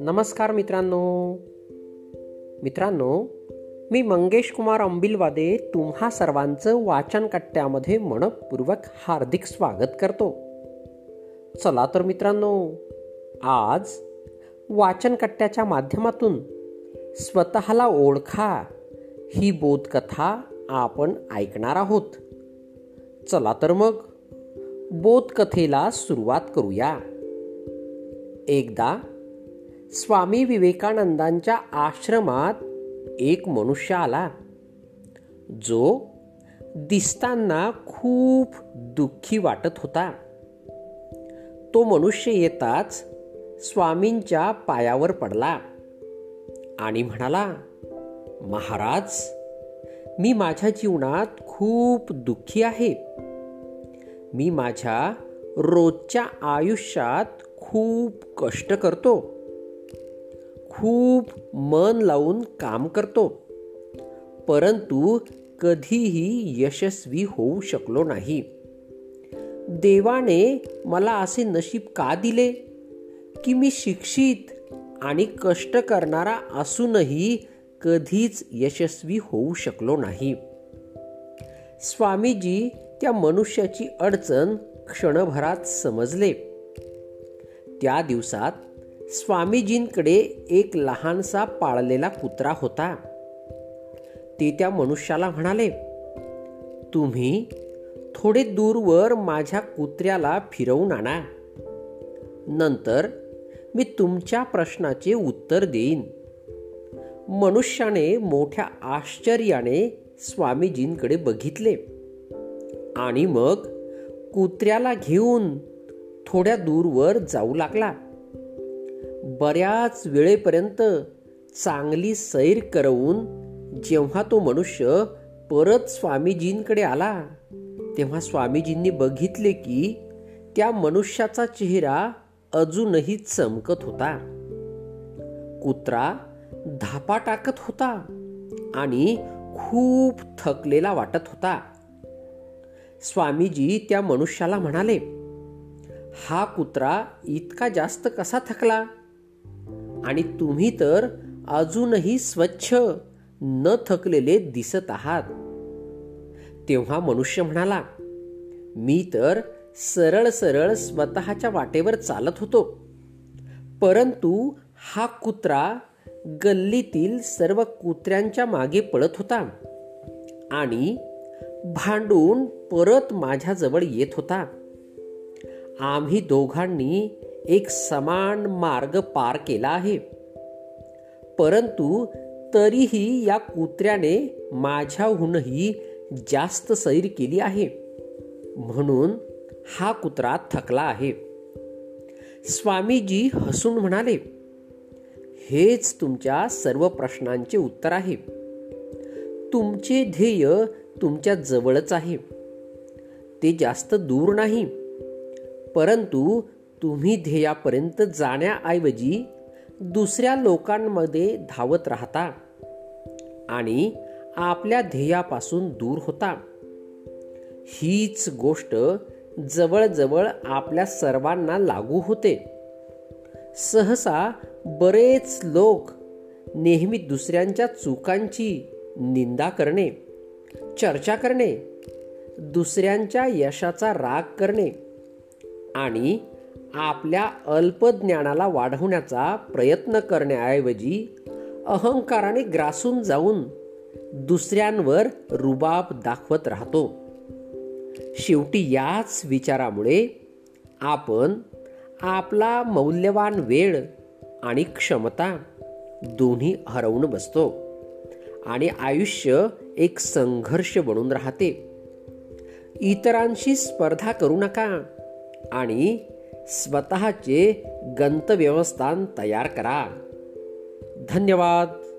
नमस्कार मित्रांनो. मित्रांनो मी मंगेश कुमार अंबिलवादे तुम्हा सर्वांचं वाचन कट्ट्यामध्ये मनपूर्वक हार्दिक स्वागत करतो. चला तर मित्रांनो आज वाचन कट्ट्याच्या माध्यमातून स्वतःला ओळखा ही बोधकथा आपण ऐकणार आहोत. चला तर मग. बोधकथेला सुरुवात करूया. एकदा स्वामी विवेकानंदांच्या आश्रमात एक मनुष्य आला. जो दिसताना खूप दुःखी वाटत होता. तो मनुष्य येताच स्वामींच्या पायावर पडला आणि म्हणाला महाराज मी माझ्या जीवनात खूप दुःखी आहे. मी माझ्या रोजच्या आयुष्यात खूप कष्ट करतो. खूप मन लावून काम करतो. परंतु कधीही यशस्वी होऊ शकलो नाही. देवाने मला असे नशीब का दिले? की मी शिक्षित आणि कष्ट करणारा असूनही कधीच यशस्वी होऊ शकलो नाही. स्वामीजी त्या मनुष्याची अडचण क्षणभरात समजले. त्या दिवसात स्वामीजींकडे एक लहानसा पाळलेला कुत्रा होता. ते त्या मनुष्याला म्हणाले तुम्ही थोडे दूरवर माझ्या कुत्र्याला फिरवून आणा. नंतर मी तुमच्या प्रश्नाचे उत्तर देईन. मनुष्याने मोठ्या आश्चर्याने स्वामीजींकडे बघितले. आणि मग कुत्र्याला घेऊन थोड्या दूरवर जाऊ लागला. बऱ्याच वेळेपर्यंत चांगली सैर करवून जेव्हा तो मनुष्य परत स्वामीजींकडे आला तेव्हा स्वामीजींनी बघितले की त्या मनुष्याचा चेहरा अजूनही चमकत होता. कुत्रा धापा टाकत होता आणि खूप थकलेला वाटत होता. स्वामीजी त्या मनुष्याला म्हणाले हा कुत्रा इतका जास्त कसा थकला? आणि तुम्ही तर अजूनही स्वच्छ न थकलेले दिसत आहात. तेव्हा मनुष्य म्हणाला मी तर सरळ सरळ स्वतःच्या वाटेवर चालत होतो. परंतु हा कुत्रा गल्लीतील सर्व कुत्र्यांच्या मागे पळत होता आणि भांडून परत माझ्याजवळ येत होता. आम्ही दोघांनी एक समान मार्ग पार केला आहे. परंतु तरीही या कुत्र्याने माझ्याहूनही जास्त सैर केली आहे. म्हणून हा कुत्रा थकला आहे. स्वामीजी हसून म्हणाले हेच तुमच्या सर्व प्रश्नांचे उत्तर आहे. तुमचे ध्येय तुमच्या जवळच आहे. ते जास्त दूर नाही. परंतु तुम्ही ध्येयापर्यंत जाण्याऐवजी दुसऱ्या लोकांमध्ये धावत राहता आणि आपल्या ध्येयापासून दूर होता. हीच गोष्ट जवळजवळ आपल्या सर्वांना लागू होते. सहसा बरेच लोक नेहमी दुसऱ्यांच्या चुकांची निंदा करणे चर्चा करणे दुसऱ्यांच्या यशाचा राग करणे आणि आपल्या अल्पज्ञानाला वाढवण्याचा प्रयत्न करण्याऐवजी अहंकाराने ग्रासून जाऊन दुसऱ्यांवर रुबाब दाखवत राहतो. शेवटी याच विचारामुळे आपण आपला मौल्यवान वेळ आणि क्षमता दोन्ही हरवून बसतो. आणि आयुष्य एक संघर्ष बनून राहते. इतरांशी स्पर्धा करू नका आणि स्वतःचे गंतव्यवस्थान तयार करा. धन्यवाद.